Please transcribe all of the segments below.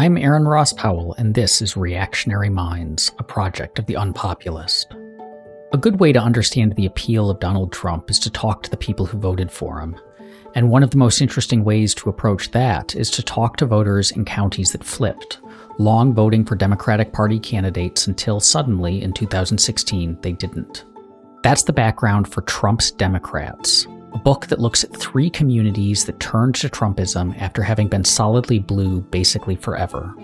I'm Aaron Ross Powell, and this is Reactionary Minds, a project of the Unpopulist. A good way to understand the appeal of Donald Trump is to talk to the people who voted for him. And one of the most interesting ways to approach that is to talk to voters in counties that flipped, long voting for Democratic Party candidates until suddenly, in 2016, they didn't. That's the background for Trump's Democrats, a book that looks at three communities that turned to Trumpism after having been solidly blue basically forever.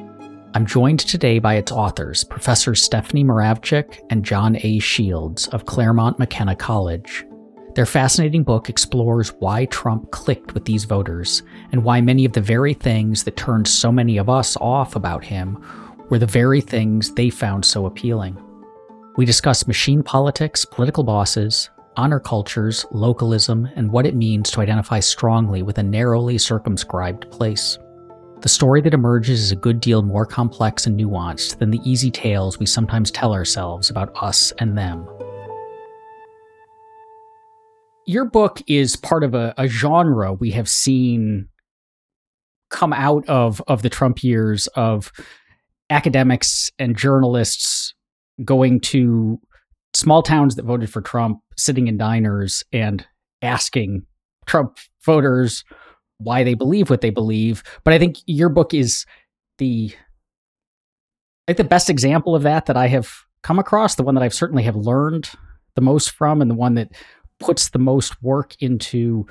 I'm joined today by its authors, Professors Stephanie Muravchik and Jon A. Shields of Claremont McKenna College. Their fascinating book explores why Trump clicked with these voters and why many of the very things that turned so many of us off about him were the very things they found so appealing. We discuss machine politics, political bosses, honor cultures, localism, and what it means to identify strongly with a narrowly circumscribed place. The story that emerges is a good deal more complex and nuanced than the easy tales we sometimes tell ourselves about us and them. Your book is part of a, a genre we have seen come out of, of the Trump years of academics and journalists going to small towns that voted for Trump sitting in diners and asking Trump voters why they believe what they believe. But I think your book is the I think the best example of that that I have come across, the one that I've certainly have learned the most from, and the one that puts the most work into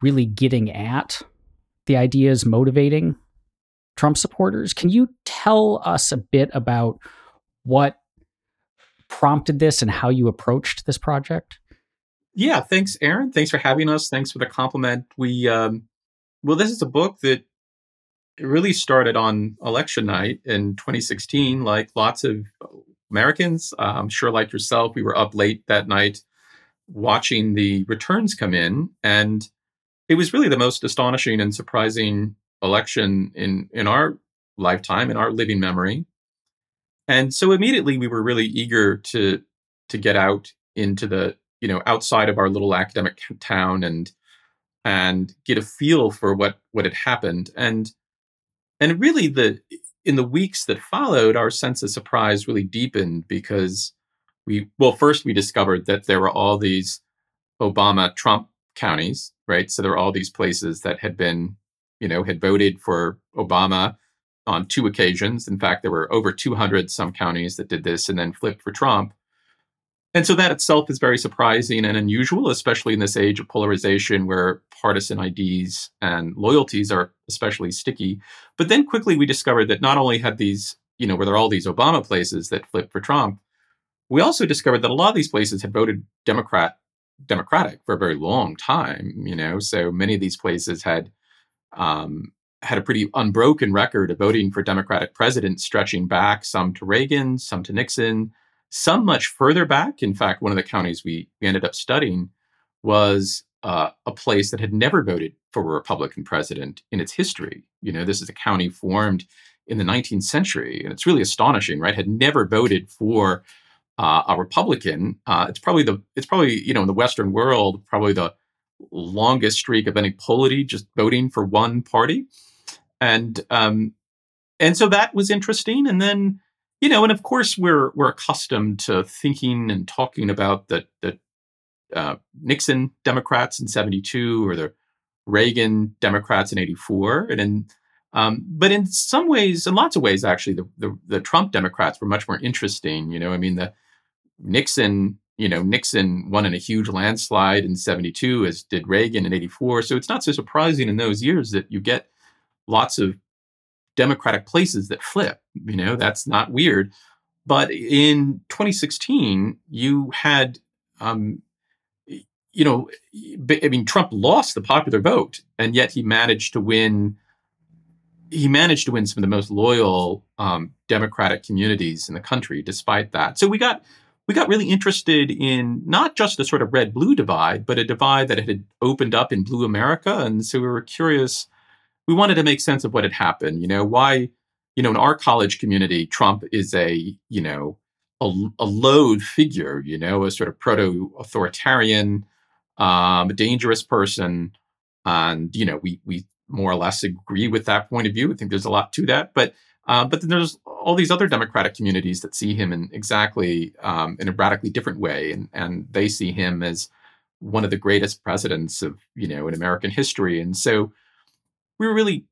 really getting at the ideas motivating Trump supporters. Can you tell us a bit about what prompted this and how you approached this project? Yeah, thanks, Aaron. Thanks for having us. Thanks for the compliment. We, um, well, this is a book that really started on election night in 2016. Like lots of Americans, uh, I'm sure, like yourself, we were up late that night watching the returns come in, and it was really the most astonishing and surprising election in in our lifetime, in our living memory. And so immediately we were really eager to to get out into the you know outside of our little academic town and and get a feel for what what had happened. And and really the in the weeks that followed our sense of surprise really deepened because we well first we discovered that there were all these obama trump counties right? So there were all these places that had been you know had voted for obama on two occasions. In fact, there were over 200 some counties that did this and then flipped for Trump. And so that itself is very surprising and unusual, especially in this age of polarization where partisan IDs and loyalties are especially sticky. But then quickly we discovered that not only had these, you know, were there all these Obama places that flipped for Trump, we also discovered that a lot of these places had voted Democrat Democratic for a very long time, you know. So many of these places had um, had a pretty unbroken record of voting for Democratic presidents, stretching back some to Reagan, some to Nixon, some much further back. In fact, one of the counties we, we ended up studying was uh, a place that had never voted for a Republican president in its history. You know, this is a county formed in the 19th century, and it's really astonishing, right? Had never voted for uh, a Republican. Uh, it's probably the it's probably you know in the Western world probably the longest streak of any polity just voting for one party and um, and so that was interesting. And then you know, and of course we're we're accustomed to thinking and talking about the the uh, Nixon Democrats in '72 or the Reagan Democrats in '84, and in um, but in some ways, in lots of ways, actually, the, the, the Trump Democrats were much more interesting. You know, I mean, the Nixon, you know, Nixon won in a huge landslide in '72, as did Reagan in '84. So it's not so surprising in those years that you get lots of democratic places that flip. You know, that's not weird. But in 2016, you had, um, you know, I mean, Trump lost the popular vote, and yet he managed to win. He managed to win some of the most loyal um, Democratic communities in the country, despite that. So we got we got really interested in not just a sort of red blue divide, but a divide that had opened up in blue America, and so we were curious we wanted to make sense of what had happened. You know, why, you know, in our college community, Trump is a, you know, a, a load figure, you know, a sort of proto authoritarian, um, a dangerous person. And, you know, we, we more or less agree with that point of view. I think there's a lot to that. But Uh, but then there's all these other Democratic communities that see him in exactly um, in a radically different way, and and they see him as one of the greatest presidents of you know in American history. And so we were really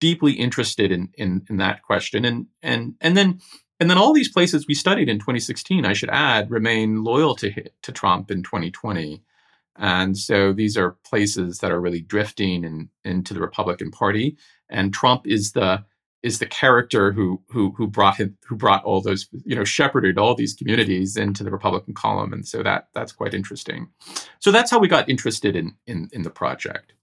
deeply interested in in, in that question, and and and then and then all these places we studied in 2016, I should add, remain loyal to to Trump in 2020. And so these are places that are really drifting in, into the Republican Party. And Trump is the is the character who who who brought him who brought all those you know shepherded all these communities into the Republican column, and so that that's quite interesting. So that's how we got interested in in in the project.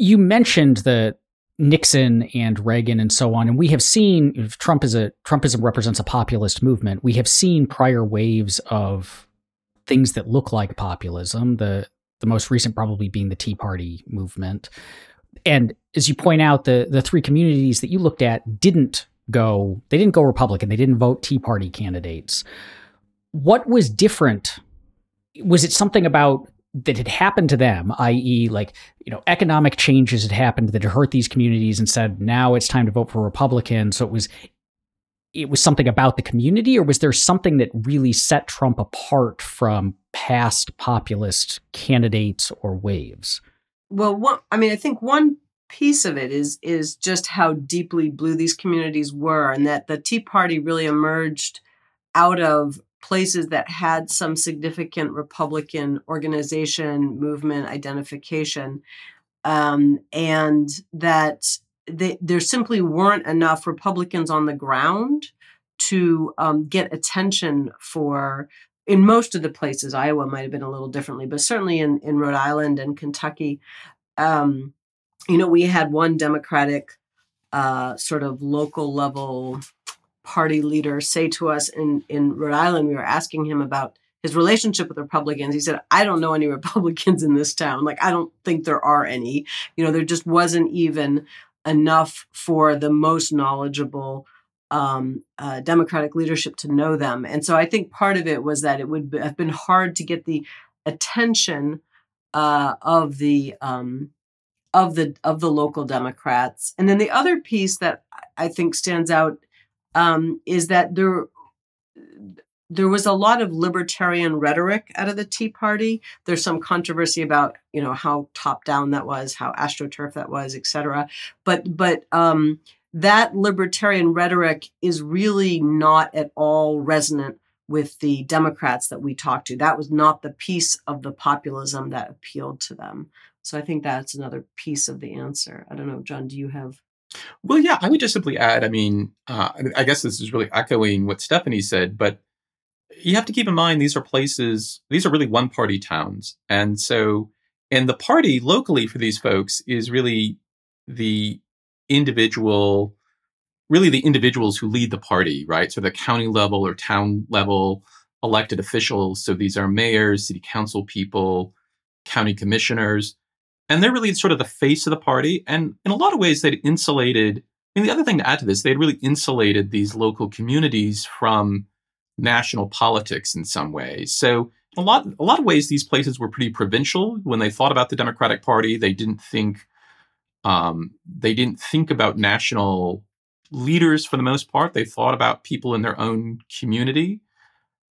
You mentioned the Nixon and Reagan and so on, and we have seen Trump is a Trumpism represents a populist movement. We have seen prior waves of things that look like populism. The the most recent probably being the Tea Party movement and as you point out, the the three communities that you looked at didn't go they didn't go Republican. They didn't vote Tea Party candidates. What was different? Was it something about that had happened to them, i.e., like you know, economic changes had happened that had hurt these communities, and said now it's time to vote for Republican. So it was it was something about the community, or was there something that really set Trump apart from past populist candidates or waves? well i mean i think one piece of it is is just how deeply blue these communities were and that the tea party really emerged out of places that had some significant republican organization movement identification um, and that they, there simply weren't enough republicans on the ground to um, get attention for in most of the places, Iowa might have been a little differently, but certainly in, in Rhode Island and Kentucky, um, you know, we had one Democratic uh, sort of local level party leader say to us in, in Rhode Island, we were asking him about his relationship with Republicans. He said, I don't know any Republicans in this town. Like, I don't think there are any. You know, there just wasn't even enough for the most knowledgeable um, uh, Democratic leadership to know them. And so I think part of it was that it would have been hard to get the attention uh, of the um, of the of the local Democrats. And then the other piece that I think stands out um, is that there there was a lot of libertarian rhetoric out of the Tea Party. There's some controversy about you know how top down that was, how astroturf that was, et cetera. But but um, that libertarian rhetoric is really not at all resonant with the Democrats that we talked to. That was not the piece of the populism that appealed to them. So I think that's another piece of the answer. I don't know, Jon, do you have? Well, yeah, I would just simply add. I mean, uh, I guess this is really echoing what Stephanie said, but you have to keep in mind these are places, these are really one party towns. And so, and the party locally for these folks is really the individual, really the individuals who lead the party, right? So the county level or town level elected officials. So these are mayors, city council people, county commissioners, and they're really sort of the face of the party. And in a lot of ways, they'd insulated. I mean, the other thing to add to this, they'd really insulated these local communities from national politics in some ways. So a lot, a lot of ways, these places were pretty provincial. When they thought about the Democratic Party, they didn't think um, they didn't think about national leaders for the most part. They thought about people in their own community.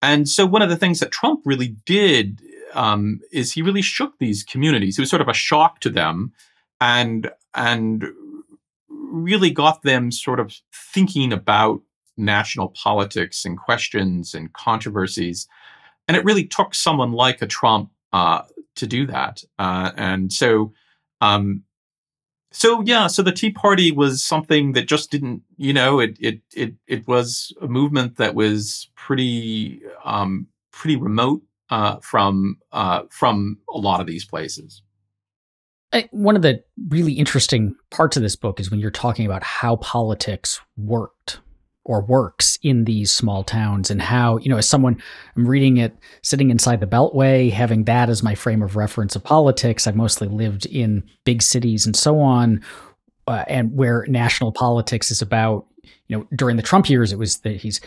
And so, one of the things that Trump really did um, is he really shook these communities. It was sort of a shock to them, and and really got them sort of thinking about national politics and questions and controversies. And it really took someone like a Trump uh, to do that. Uh, and so um, so yeah, so the Tea Party was something that just didn't, you know, it it it it was a movement that was pretty um, pretty remote uh, from uh, from a lot of these places. One of the really interesting parts of this book is when you're talking about how politics worked or works in these small towns and how, you know, as someone I'm reading it sitting inside the Beltway, having that as my frame of reference of politics, I've mostly lived in big cities and so on, uh, and where national politics is about, you know, during the Trump years, it was that he's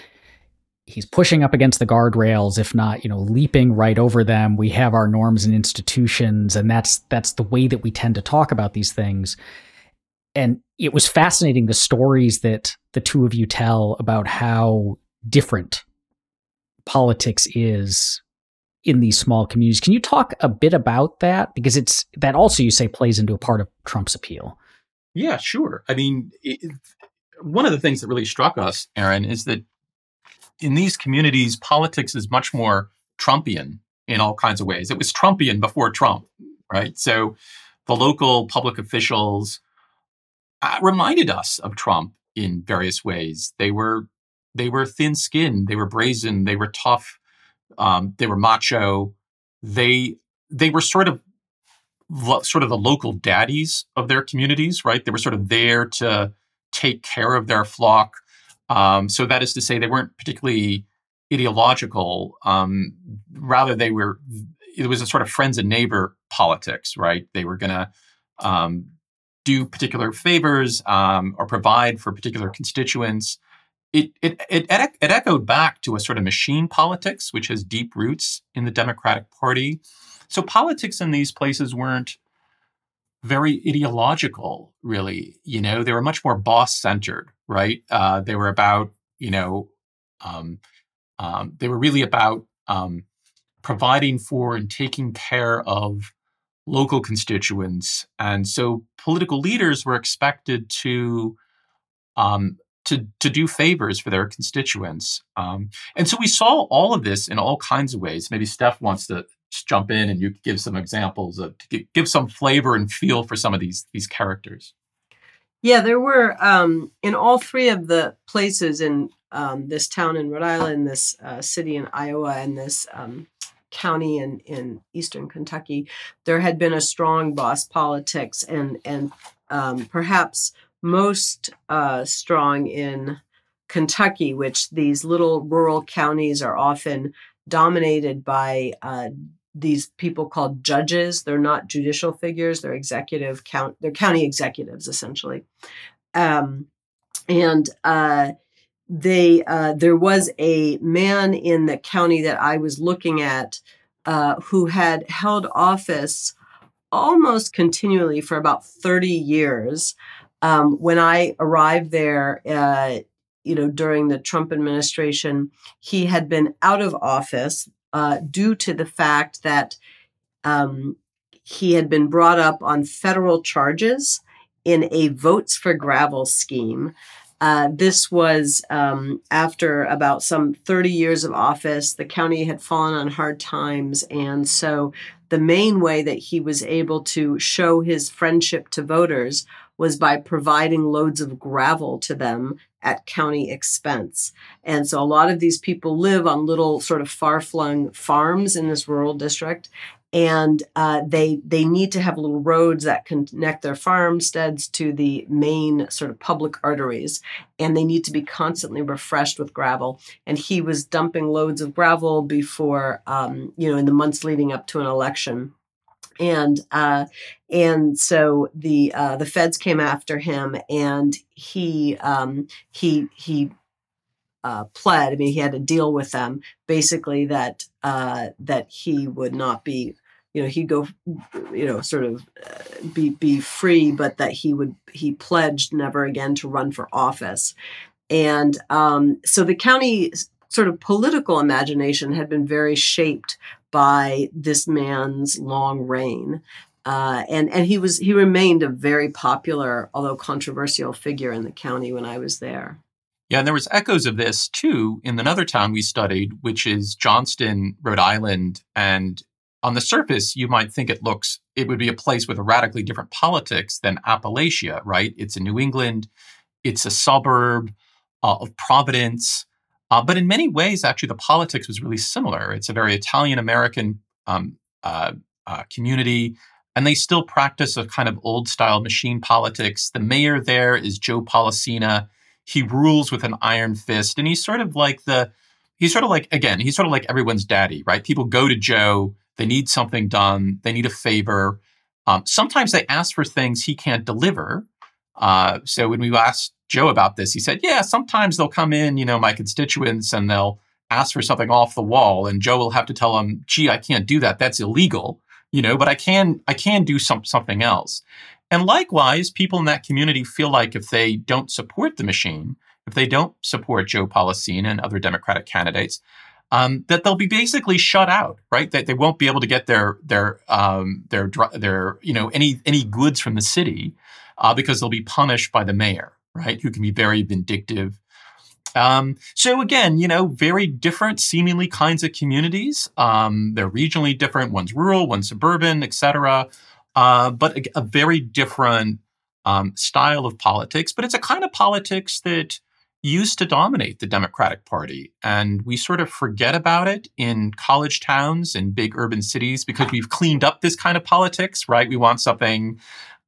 he's pushing up against the guardrails if not you know leaping right over them we have our norms and institutions and that's that's the way that we tend to talk about these things and it was fascinating the stories that the two of you tell about how different politics is in these small communities. Can you talk a bit about that? Because it's that also you say plays into a part of Trump's appeal. Yeah, sure. I mean, it, one of the things that really struck us, Aaron, is that in these communities, politics is much more Trumpian in all kinds of ways. It was Trumpian before Trump, right? So the local public officials uh, reminded us of Trump in various ways. They were they were thin-skinned, they were brazen, they were tough, um, they were macho. They they were sort of sort of the local daddies of their communities, right? They were sort of there to take care of their flock. Um, so that is to say, they weren't particularly ideological. Um, rather, they were. It was a sort of friends and neighbor politics, right? They were going to um, do particular favors um, or provide for particular constituents. It, it, it, it echoed back to a sort of machine politics, which has deep roots in the Democratic Party. So politics in these places weren't very ideological, really. You know, they were much more boss centered, right? Uh, they were about, you know, um, um, they were really about um, providing for and taking care of local constituents, and so political leaders were expected to um, to to do favors for their constituents. Um, and so we saw all of this in all kinds of ways. Maybe Steph wants to just jump in and you give some examples of to give some flavor and feel for some of these these characters. Yeah, there were um, in all three of the places in um, this town in Rhode Island, this uh, city in Iowa, and this um, county in, in eastern Kentucky, there had been a strong boss politics, and and um, perhaps most uh, strong in Kentucky, which these little rural counties are often dominated by uh, these people called judges. They're not judicial figures; they're executive count. They're county executives essentially, um, and uh, they uh, there was a man in the county that I was looking at uh, who had held office almost continually for about 30 years. Um, when I arrived there, uh, you know, during the Trump administration, he had been out of office uh, due to the fact that um, he had been brought up on federal charges in a votes for gravel scheme. Uh, this was um, after about some 30 years of office. The county had fallen on hard times. And so the main way that he was able to show his friendship to voters was by providing loads of gravel to them at county expense. And so a lot of these people live on little sort of far flung farms in this rural district. And uh, they they need to have little roads that connect their farmsteads to the main sort of public arteries, and they need to be constantly refreshed with gravel. And he was dumping loads of gravel before, um, you know, in the months leading up to an election and uh, and so the uh, the feds came after him, and he um, he he uh, pled. I mean, he had to deal with them basically that uh, that he would not be, you know, he'd go, you know, sort of uh, be be free, but that he would he pledged never again to run for office, and um, so the county sort of political imagination had been very shaped by this man's long reign. Uh, and and he was he remained a very popular, although controversial, figure in the county when I was there. Yeah, and there was echoes of this too in another town we studied, which is Johnston, Rhode Island. And on the surface, you might think it looks it would be a place with a radically different politics than Appalachia, right? It's in New England, it's a suburb uh, of Providence. Uh, but in many ways, actually, the politics was really similar. It's a very Italian American um, uh, uh, community, and they still practice a kind of old style machine politics. The mayor there is Joe Polisena. He rules with an iron fist, and he's sort of like the he's sort of like again he's sort of like everyone's daddy, right? People go to Joe, they need something done, they need a favor. Um, sometimes they ask for things he can't deliver. Uh, so when we asked Joe about this. He said, Yeah, sometimes they'll come in, you know, my constituents and they'll ask for something off the wall. And Joe will have to tell them, gee, I can't do that. That's illegal, you know, but I can I can do some something else. And likewise, people in that community feel like if they don't support the machine, if they don't support Joe Polisena and other Democratic candidates, um, that they'll be basically shut out, right? That they won't be able to get their their um, their their you know any any goods from the city uh, because they'll be punished by the mayor, right? Who can be very vindictive. Um, so again, you know, very different, seemingly kinds of communities. Um, they're regionally different. One's rural, one's suburban, etc. Uh, but a, a, very different um, style of politics. But it's a kind of politics that used to dominate the Democratic Party. And we sort of forget about it in college towns and big urban cities because we've cleaned up this kind of politics, right? We want something,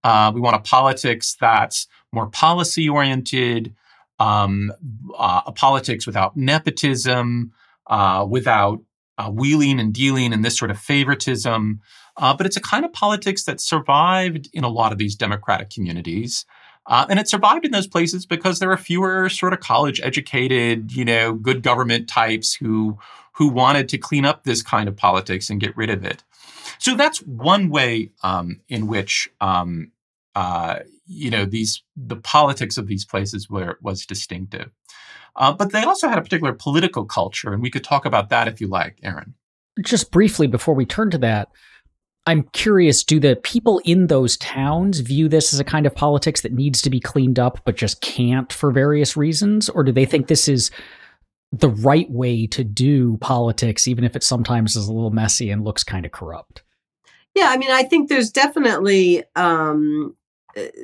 uh, we want a politics that's more policy oriented, um, uh, a politics without nepotism, uh, without uh, wheeling and dealing and this sort of favoritism. Uh, but it's a kind of politics that survived in a lot of these Democratic communities. Uh, and it survived in those places because there are fewer sort of college educated, you know, good government types who who wanted to clean up this kind of politics and get rid of it. So that's one way um, in which um, uh, you know these the politics of these places were was distinctive. Uh, but they also had a particular political culture, and we could talk about that if you like, Aaron. Just briefly before we turn to that, I'm curious do the people in those towns view this as a kind of politics that needs to be cleaned up but just can't for various reasons? Or do they think this is the right way to do politics, even if it sometimes is a little messy and looks kind of corrupt? Yeah, I mean, I think there's definitely um,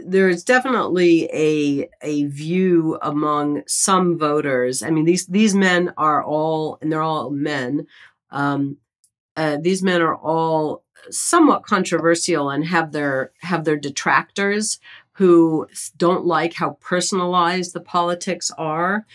there's definitely a a view among some voters. I mean, these these men are all, and they're all men. Um, uh, these men are all somewhat controversial and have their have their detractors who don't like how personalized the politics are.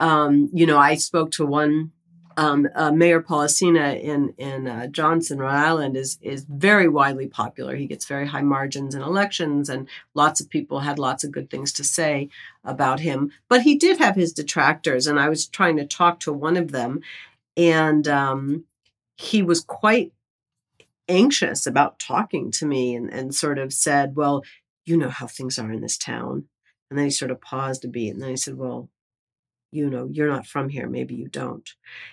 Um, you know, I spoke to one um, uh, Mayor Polisena in in uh, Johnston, Rhode Island, is is very widely popular. He gets very high margins in elections, and lots of people had lots of good things to say about him. But he did have his detractors, and I was trying to talk to one of them, and um, he was quite anxious about talking to me and, and sort of said, Well, you know how things are in this town. And then he sort of paused a beat and then he said, Well, you know, you're not from here. Maybe you don't.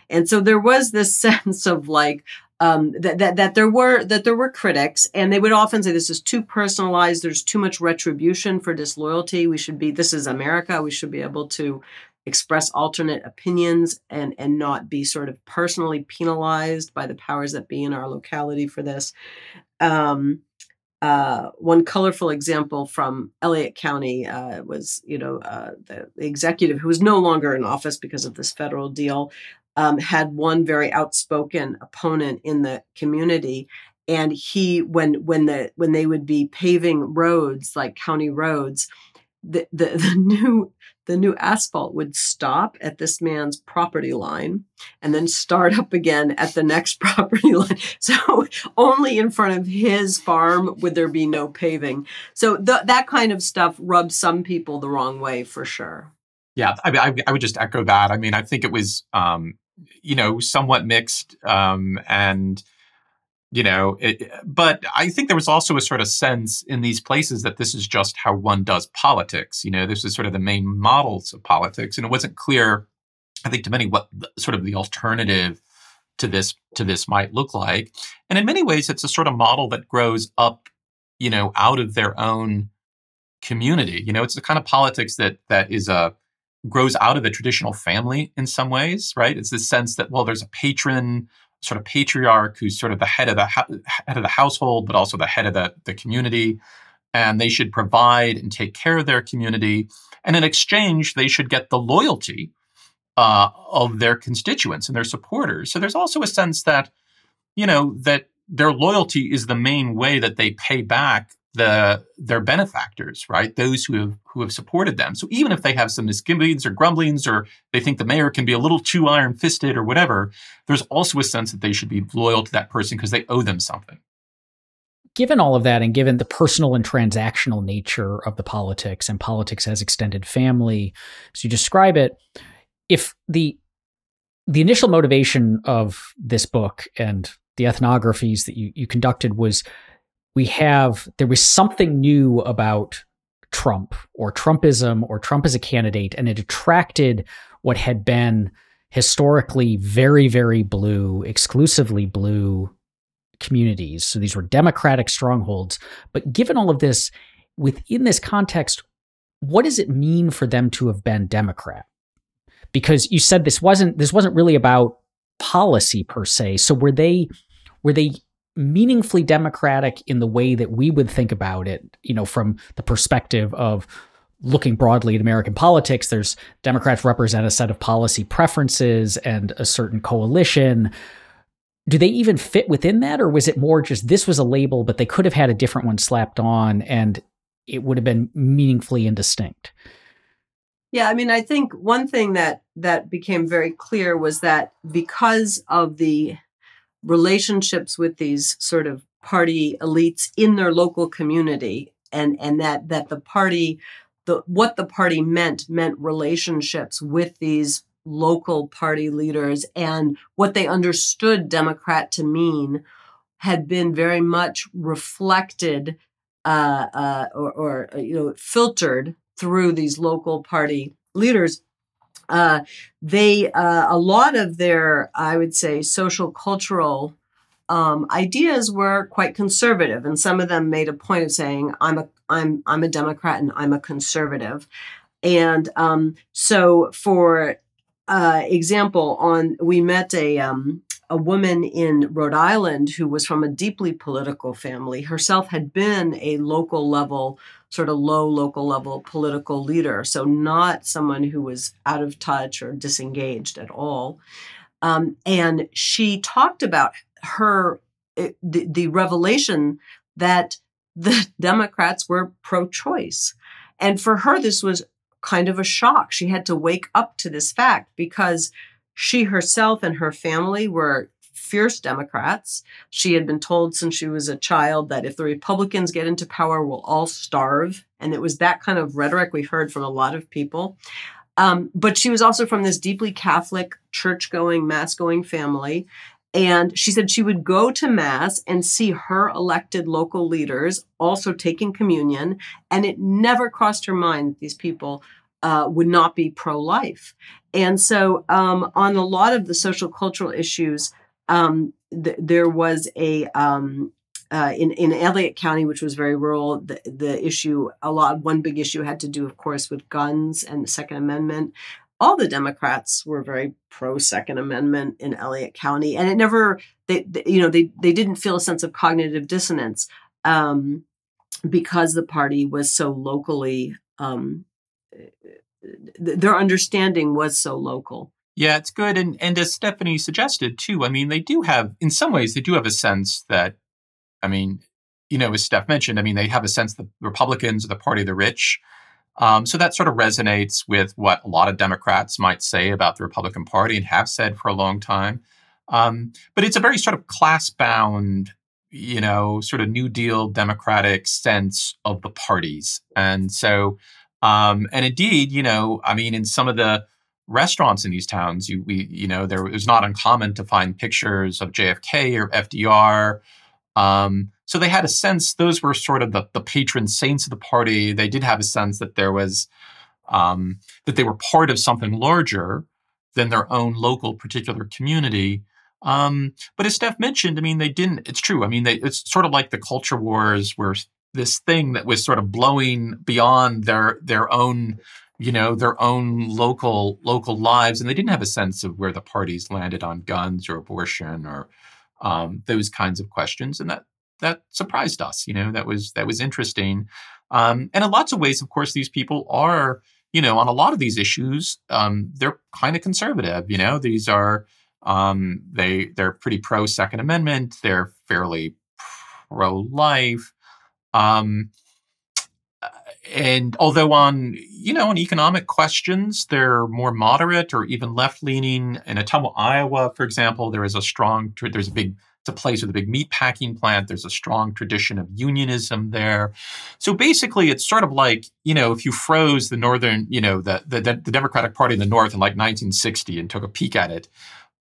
And so there was this sense of like, um, that, that that there were that there were critics, and they would often say this is too personalized. There's too much retribution for disloyalty. We should be. This is America. We should be able to express alternate opinions and and not be sort of personally penalized by the powers that be in our locality for this. Um, uh, one colorful example from Elliott County uh, was, you know, uh, the, the, executive who was no longer in office because of this federal deal um, had one very outspoken opponent in the community, and he, when when the when they would be paving roads like county roads, the, the, the new the new asphalt would stop at this man's property line and then start up again at the next property line. So only in front of his farm would there be no paving. So th- that kind of stuff rubs some people the wrong way for sure. Yeah, I, I, I would just echo that. I mean, I think it was, um, you know, somewhat mixed, um, and you know it, but i think there was also a sort of sense in these places that this is just how one does politics you know this is sort of the main models of politics and it wasn't clear i think to many what the, sort of the alternative to this to this might look like. And in many ways it's a sort of model that grows up you know out of their own community. You know it's the kind of politics that that is a grows out of the traditional family in some ways right? It's this sense that well there's a patron sort of patriarch who's sort of the head of the head of the household, but also the head of the, the community. And they should provide and take care of their community. And in exchange, they should get the loyalty uh, of their constituents and their supporters. So there's also a sense that, you know, that their loyalty is the main way that they pay back the their benefactors, right? Those who have who have supported them. So even if they have some misgivings or grumblings, or they think the mayor can be a little too iron fisted or whatever, there's also a sense that they should be loyal to that person because they owe them something. Given all of that, and given the personal and transactional nature of the politics and politics as extended family, as you describe it, if the the initial motivation of this book and the ethnographies that you, you conducted was we have there was something new about Trump or Trumpism or Trump as a candidate, and it attracted what had been historically very, very blue, exclusively blue communities. So these were Democratic strongholds. But given all of this, within this context, what does it mean for them to have been Democrat? Because you said this wasn't this wasn't really about policy per se. So were they were they meaningfully democratic in the way that we would think about it, you know, from the perspective of looking broadly at American politics, there's Democrats represent a set of policy preferences and a certain coalition. Do they even fit within that, or was it more just this was a label, but they could have had a different one slapped on and it would have been meaningfully indistinct? Yeah, I mean, I think one thing that that became very clear was that because of the relationships with these sort of party elites in their local community and and that that the party the what the party meant meant relationships with these local party leaders and what they understood democrat to mean had been very much reflected uh, uh, or, or you know filtered through these local party leaders uh, they uh, a lot of their i would say social cultural um, ideas were quite conservative and some of them made a point of saying i'm a i'm i'm a democrat and i'm a conservative. And um, so for uh, example on we met a um, a woman in Rhode Island who was from a deeply political family. Herself had been a local level sort of low local level political leader, so not someone who was out of touch or disengaged at all. Um, and she talked about her eh, the, the revelation that the Democrats were pro-choice, and for her this was kind of a shock. She had to wake up to this fact because she herself and her family were fierce Democrats. She had been told since she was a child that if the Republicans get into power, we'll all starve. And it was that kind of rhetoric we heard from a lot of people. Um, but she was also from this deeply Catholic, church going, mass going family. And she said she would go to Mass and see her elected local leaders also taking communion. And it never crossed her mind that these people uh, would not be pro life. And so, um, on a lot of the social cultural issues, um, th- there was a um, uh, in in Elliott County, which was very rural. The, the issue, a lot, one big issue had to do, of course, with guns and the Second Amendment. All the Democrats were very pro Second Amendment in Elliott County, and it never, they, they, you know, they they didn't feel a sense of cognitive dissonance um, because the party was so locally. Um, their understanding was so local. Yeah, it's good. And and as Stephanie suggested too, I mean, they do have in some ways they do have a sense that I mean, you know, as Steph mentioned, I mean, they have a sense that Republicans are the party of the rich. Um, so that sort of resonates with what a lot of Democrats might say about the Republican Party and have said for a long time. Um, but it's a very sort of class bound, you know, sort of New Deal Democratic sense of the parties. And so, um, and indeed, you know, I mean, in some of the restaurants in these towns. You we you know there it was not uncommon to find pictures of JFK or FDR. Um, so they had a sense those were sort of the, the patron saints of the party. They did have a sense that there was um, that they were part of something larger than their own local particular community. Um, but as Steph mentioned, I mean, they didn't. It's true. I mean, they, it's sort of like the culture wars were this thing that was sort of blowing beyond their their own you know their own local local lives and they didn't have a sense of where the parties landed on guns or abortion or um, those kinds of questions and that that surprised us you know that was that was interesting. Um, and in lots of ways of course these people are you know on a lot of these issues um, they're kind of conservative you know these are um, they they're pretty pro second amendment they're fairly pro life um, and although on you know on economic questions they're more moderate or even left leaning in Ottumwa, Iowa, for example, there is a strong there's a big it's a place with a big meat packing plant. There's a strong tradition of unionism there. So basically, it's sort of like you know if you froze the northern you know the the, the Democratic Party in the North in like 1960 and took a peek at it.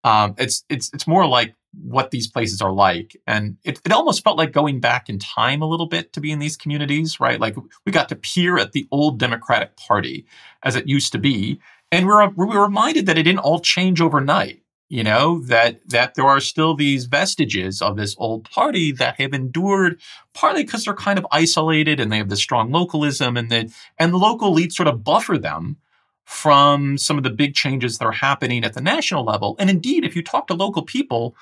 Um, it's it's it's more like what these places are like, and it, it almost felt like going back in time a little bit to be in these communities, right? Like we got to peer at the old Democratic Party as it used to be, and we're we were reminded that it didn't all change overnight. You know that that there are still these vestiges of this old party that have endured, partly because they're kind of isolated and they have this strong localism, and that and the local elites sort of buffer them from some of the big changes that are happening at the national level. And indeed, if you talk to local people,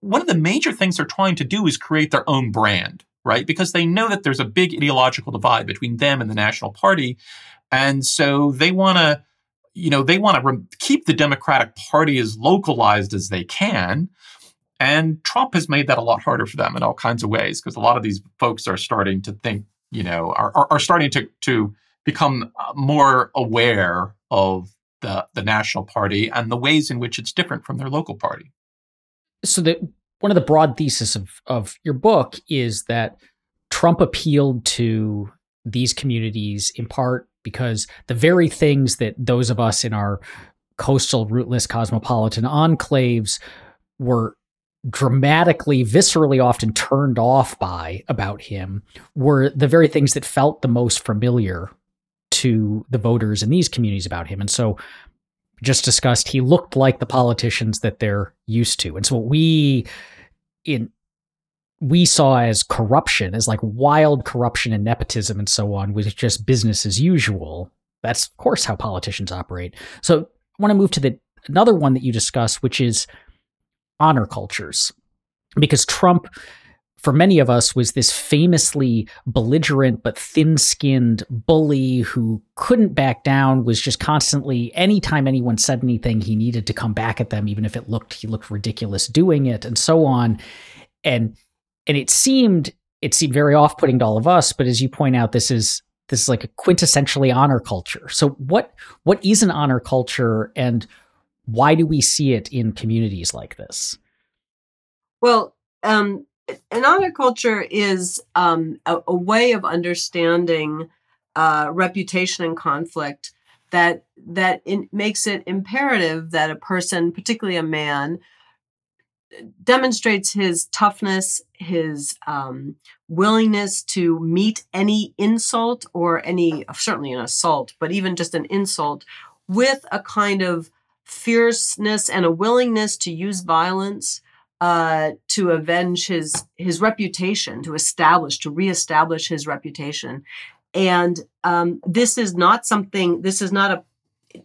one of the major things they're trying to do is create their own brand, right? Because they know that there's a big ideological divide between them and the National Party. And so they want to, you know, they want to re- keep the Democratic Party as localized as they can. And Trump has made that a lot harder for them in all kinds of ways because a lot of these folks are starting to think, you know, are, are, are starting to, to become uh, more aware of the, the national party and the ways in which it's different from their local party. So one of the broad theses of, of your book is that Trump appealed to these communities in part because the very things that those of us in our coastal rootless cosmopolitan enclaves were dramatically viscerally often turned off by about him were the very things that felt the most familiar to the voters in these communities about him. And so just discussed he looked like the politicians that they're used to. And so what we in we saw as corruption, as like wild corruption and nepotism and so on, was just business as usual. That's of course how politicians operate. So I want to move to the another one that you discuss, which is honor cultures. Because Trump for many of us was this famously belligerent but thin-skinned bully who couldn't back down was just constantly anytime anyone said anything he needed to come back at them even if it looked he looked ridiculous doing it and so on. And and it seemed it seemed very off-putting to all of us but as you point out this is this is like a quintessentially honor culture. So what what is an honor culture and why do we see it in communities like this? Well um an honor culture is um, a, a, way of understanding uh, reputation and conflict that that in, makes it imperative that a person, particularly a man, demonstrates his toughness, his um, willingness to meet any insult or any certainly an assault, but even just an insult with a kind of fierceness and a willingness to use violence uh, to avenge his his reputation, to establish, to reestablish his reputation. And um, this is not something. This is not a.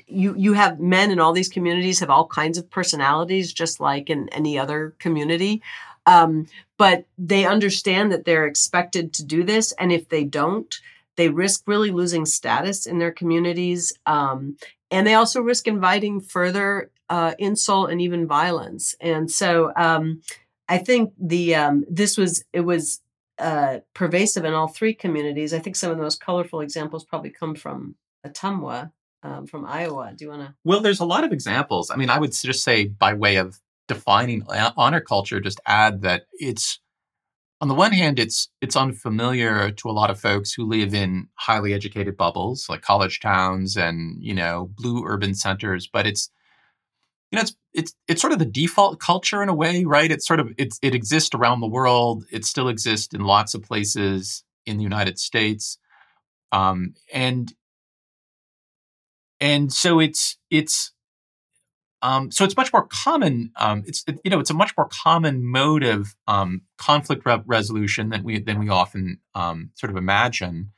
You you have men in all these communities have all kinds of personalities, just like in any other community. Um, but they understand that they're expected to do this, and if they don't, they risk really losing status in their communities. Um, and they also risk inviting further uh, insult and even violence. And so um, I think the um, this was it was uh, pervasive in all three communities. I think some of the most colorful examples probably come from Ottumwa, um, from Iowa. Do you want to? Well, there's a lot of examples. I mean, I would just say by way of defining honor culture, just add that it's on the one hand, it's it's unfamiliar to a lot of folks who live in highly educated bubbles like college towns and you know blue urban centers, but it's you know, it's it's it's sort of the default culture in a way, right? It's sort of it's it exists around the world. It still exists in lots of places in the United States, um, and and so it's it's um, so it's much more common. Um, it's it, you know it's a much more common mode of um, conflict re- resolution than we than we often um, sort of imagine.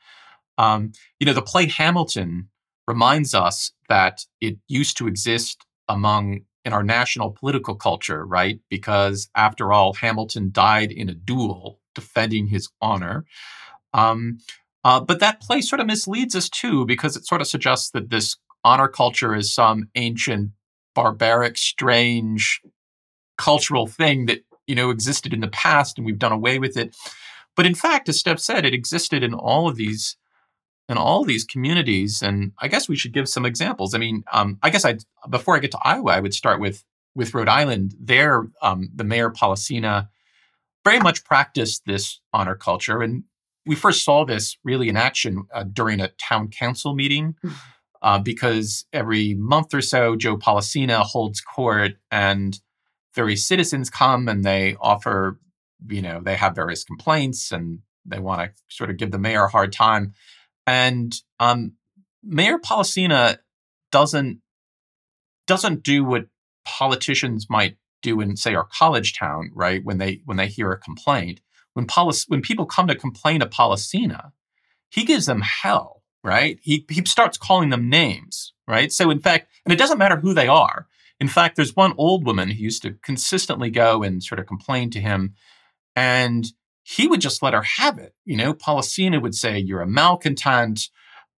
Um, you know, the play Hamilton reminds us that it used to exist among in our national political culture, right? Because after all, Hamilton died in a duel defending his honor. Um, uh, but that play sort of misleads us too, because it sort of suggests that this honor culture is some ancient, barbaric, strange cultural thing that you know existed in the past, and we've done away with it. But in fact, as Steph said, it existed in all of these in all these communities. And I guess we should give some examples. I mean, um, I guess I before I get to Iowa, I would start with with Rhode Island. There, um, the mayor Polisena very much practiced this honor culture, and we first saw this really in action uh, during a town council meeting. Hmm. Uh, because every month or so, Joe Polisena holds court and various citizens come and they offer, you know, they have various complaints and they want to sort of give the mayor a hard time. And um, Mayor Polisena doesn't doesn't do what politicians might do in say our college town, right? When they when they hear a complaint, when when people come to complain to Polisena, he gives them hell, right? He he starts calling them names, right? So in fact, and it doesn't matter who they are. In fact, there's one old woman who used to consistently go and sort of complain to him, and he would just let her have it. You know, Polisena would say, "You're a malcontent,"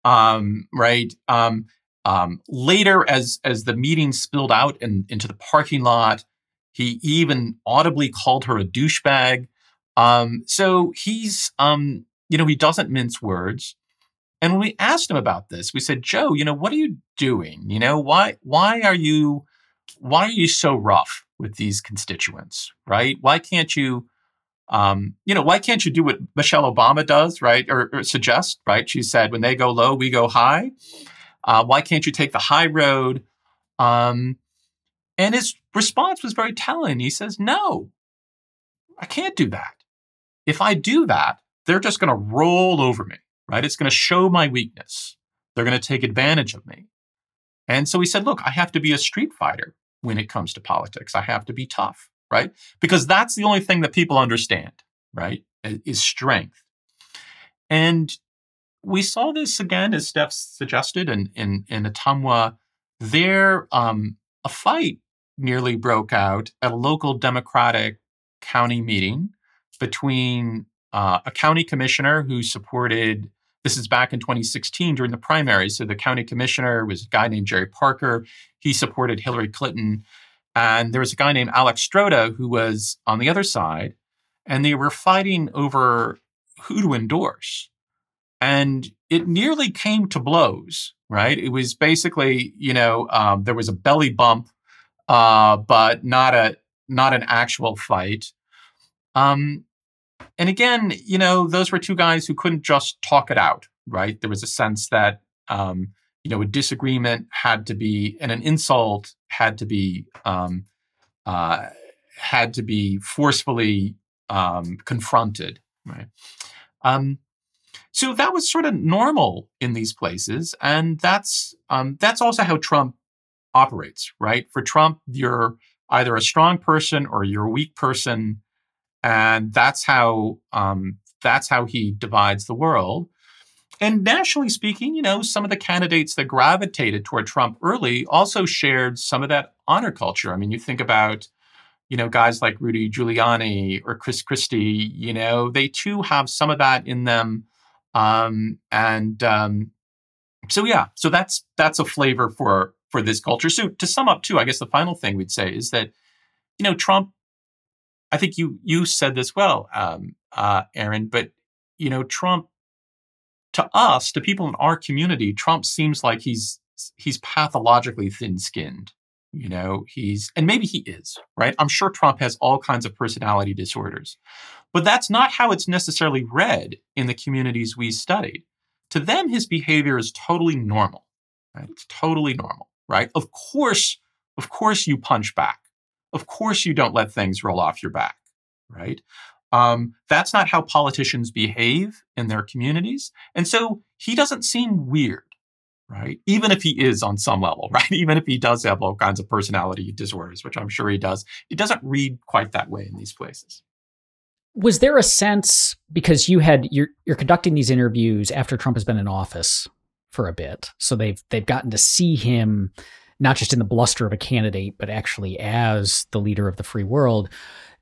um, right? Um, um, later, as as the meeting spilled out in, into the parking lot, he even audibly called her a douchebag. Um, so he's, um, you know, he doesn't mince words. And when we asked him about this, we said, Joe, you know, what are you doing? You know, why why are you why are you so rough with these constituents, right? Why can't you um, you know, why can't you do what Michelle Obama does, right? Or, or suggest, right? She said, when they go low, we go high. Uh, why can't you take the high road? Um, and his response was very telling. He says, no, I can't do that. If I do that, they're just going to roll over me, right? It's going to show my weakness. They're going to take advantage of me. And so he said, look, I have to be a street fighter when it comes to politics. I have to be tough right? Because that's the only thing that people understand, right? Is strength. And we saw this again, as Steph suggested, in in, in Ottumwa. There, um, a fight nearly broke out at a local Democratic county meeting between uh, a county commissioner who supported. This is back in 2016 during the primaries. So the county commissioner was a guy named Jerry Parker. He supported Hillary Clinton and there was a guy named Alex Stroda who was on the other side, and they were fighting over who to endorse. And it nearly came to blows, right? It was basically, you know, um, there was a belly bump, uh, but not a not an actual fight. Um, and again, you know, those were two guys who couldn't just talk it out, right? There was a sense that um, you know, a disagreement had to be, and an insult had to be, um, uh, had to be forcefully um, confronted, right? Um, so that was sort of normal in these places, and that's um, that's also how Trump operates, right? For Trump, you're either a strong person or you're a weak person, and that's how um, that's how he divides the world. And nationally speaking, you know, some of the candidates that gravitated toward Trump early also shared some of that honor culture. I mean, you think about, you know, guys like Rudy Giuliani or Chris Christie, you know, they too have some of that in them. Um, and um, so yeah, so that's that's a flavor for for this culture. So to sum up too, I guess the final thing we'd say is that, you know, Trump, I think you you said this well, um, uh, Aaron, but you know, Trump to us, to people in our community, Trump seems like he's he's pathologically thin-skinned. You know, he's and maybe he is, right? I'm sure Trump has all kinds of personality disorders. But that's not how it's necessarily read in the communities we studied. To them, his behavior is totally normal. Right? It's totally normal, right? Of course, of course you punch back. Of course you don't let things roll off your back, right? Um, that's not how politicians behave in their communities. And so he doesn't seem weird, right? Even if he is on some level, right? Even if he does have all kinds of personality disorders, which I'm sure he does, it doesn't read quite that way in these places. Was there a sense because you had you're you're conducting these interviews after Trump has been in office for a bit, so they've they've gotten to see him not just in the bluster of a candidate, but actually as the leader of the free world.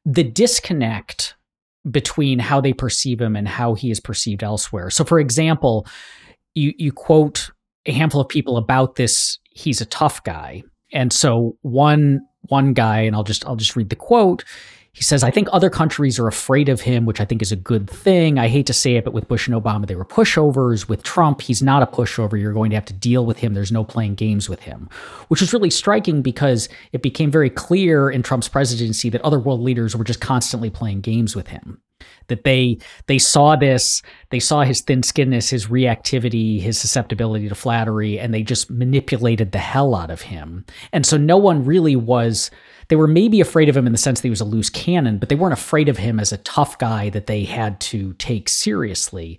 The disconnect between how they perceive him and how he is perceived elsewhere. So, for example, you you quote a handful of people about this. He's a tough guy, and so one one guy, and I'll just I'll just read the quote. He says, I think other countries are afraid of him, which I think is a good thing. I hate to say it, but with Bush and Obama, they were pushovers. With Trump, he's not a pushover. You're going to have to deal with him. There's no playing games with him, which is really striking because it became very clear in Trump's presidency that other world leaders were just constantly playing games with him. that they they saw this they saw his thin skinness his reactivity his susceptibility to flattery and they just manipulated the hell out of him and so no one really was they were maybe afraid of him in the sense that he was a loose cannon but they weren't afraid of him as a tough guy that they had to take seriously.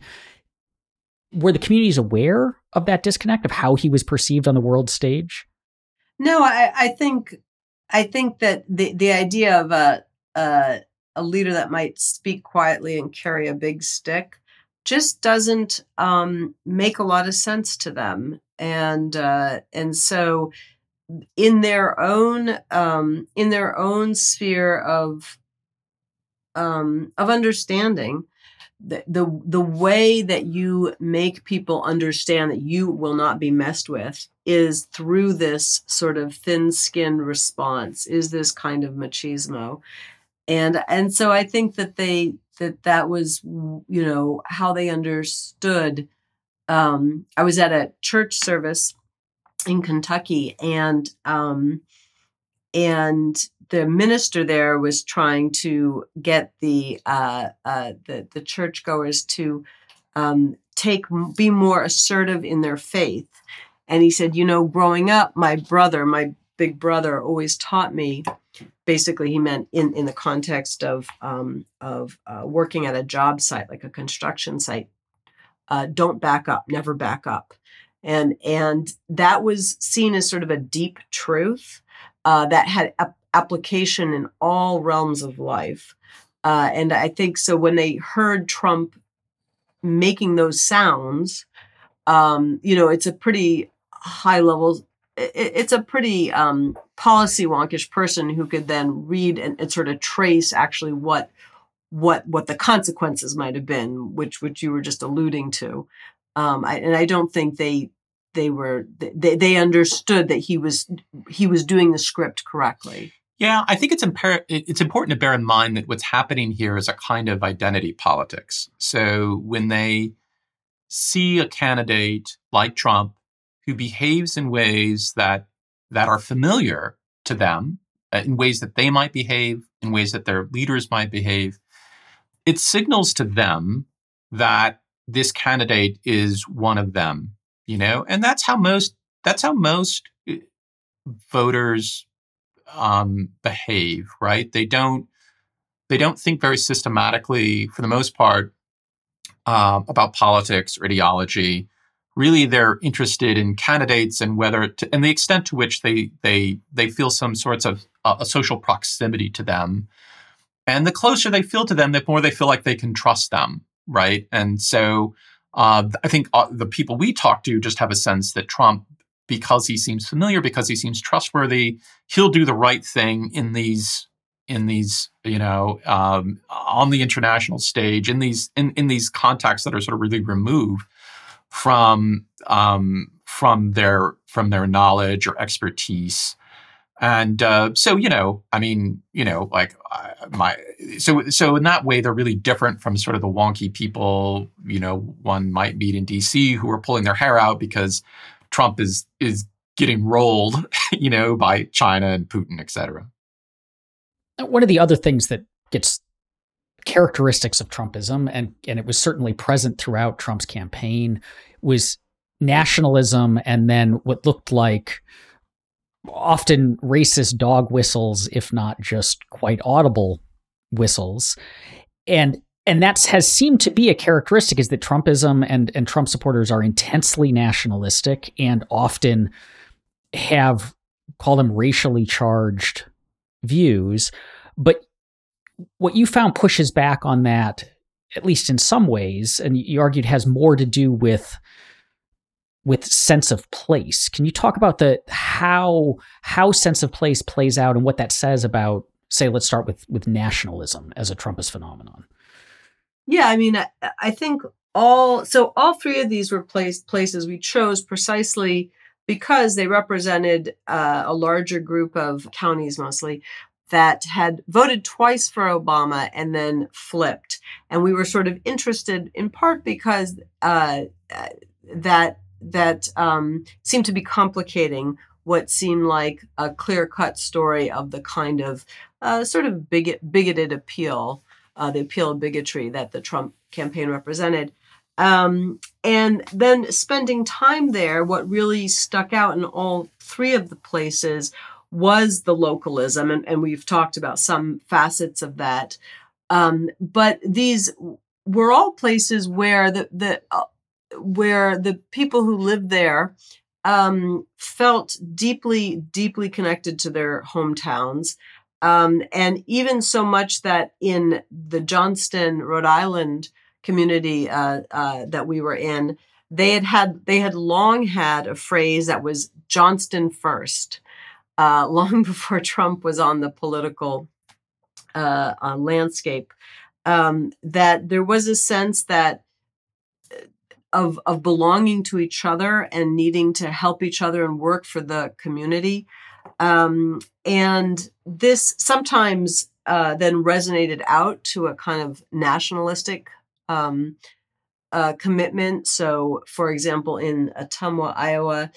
Were the communities aware of that disconnect of how he was perceived on the world stage? No i, I think i think that the the idea of a, a a leader that might speak quietly and carry a big stick just doesn't um, make a lot of sense to them. And uh, and so in their own um, in their own sphere of um, of understanding the, the the way that you make people understand that you will not be messed with is through this sort of thin-skinned response is this kind of machismo. And and so i think that they that that was you know how they understood um, i was at a church service in kentucky and um, and the minister there was trying to get the uh, uh, the the churchgoers to um, take be more assertive in their faith. And he said you know growing up my brother my big brother always taught me basically he meant in in the context of um, of uh, working at a job site like a construction site uh, don't back up never back up and and that was seen as sort of a deep truth uh, that had a- application in all realms of life uh, and i think so when they heard trump making those sounds um, you know it's a pretty high level it's a pretty um, policy wonkish person who could then read and, and, sort of trace actually what what what the consequences might have been, which which you were just alluding to. Um, I, and I don't think they they were they, they understood that he was he was doing the script correctly. Yeah, I think it's impar- it's important to bear in mind that what's happening here is a kind of identity politics. So when they see a candidate like Trump who behaves in ways that that are familiar to them, uh, in ways that they might behave, in ways that their leaders might behave, it signals to them that this candidate is one of them, you know, and that's how most that's how most uh, voters um, behave, right? They don't they don't think very systematically, for the most part, uh, about politics or ideology. Really they're interested in candidates and whether to, and the extent to which they they they feel some sorts of uh, a social proximity to them. And the closer they feel to them the more they feel like they can trust them right and so uh, i think uh, the people we talk to just have a sense that trump because he seems familiar because he seems trustworthy he'll do the right thing in these in these you know um, on the international stage in these in, in these contacts that are sort of really removed from um, from their from their knowledge or expertise. And uh, so, you know, I mean, you know, like my so so in that way, they're really different from sort of the wonky people, you know, one might meet in D.C. who are pulling their hair out because Trump is is getting rolled, you know, by China and Putin, et cetera. One of the other things that gets characteristics of Trumpism, and, and it was certainly present throughout Trump's campaign, was nationalism and then what looked like often racist dog whistles, if not just quite audible whistles. And and that has seemed to be a characteristic is that Trumpism and, and Trump supporters are intensely nationalistic and often have call them racially charged views. But what you found pushes back on that, at least in some ways, and you argued has more to do with with sense of place. Can you talk about the how how sense of place plays out and what that says about, say, let's start with with nationalism as a Trumpist phenomenon? Yeah, I mean, I, I think all so all three of these were place, places we chose precisely because they represented uh, a larger group of counties mostly that had voted twice for Obama and then flipped. And we were sort of interested in part because uh, that that um, seemed to be complicating what seemed like a clear cut story of the kind of uh, sort of bigot, bigoted appeal uh, the appeal of bigotry that the Trump campaign represented. Um, and then spending time there, what really stuck out in all three of the places was the localism, and, and we've talked about some facets of that. Um, but these were all places where the the uh, where the people who lived there um, felt deeply deeply connected to their hometowns. Um, and even so much that in the Johnston, Rhode Island community uh, uh, that we were in, they had had they had long had a phrase that was Johnston first, uh, long before Trump was on the political uh, uh, landscape. Um, that there was a sense that of of belonging to each other and needing to help each other and work for the community. Um, and this sometimes uh, then resonated out to a kind of nationalistic um, uh, commitment. So, for example, in Ottumwa, Iowa,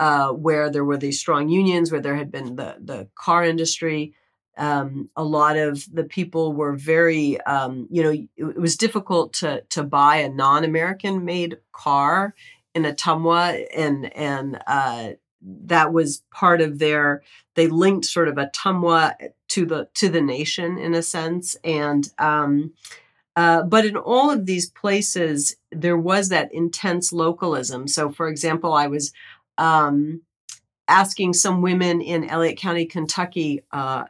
uh, where there were these strong unions, where there had been the the car industry, um, a lot of the people were very, um, you know, it, was difficult to to buy a non-American made car in Ottumwa, and and uh, that was part of their. They linked sort of Ottumwa to the to the nation in a sense, and um, uh, but in all of these places, there was that intense localism. So, for example, I was um, asking some women in Elliott County, Kentucky, uh,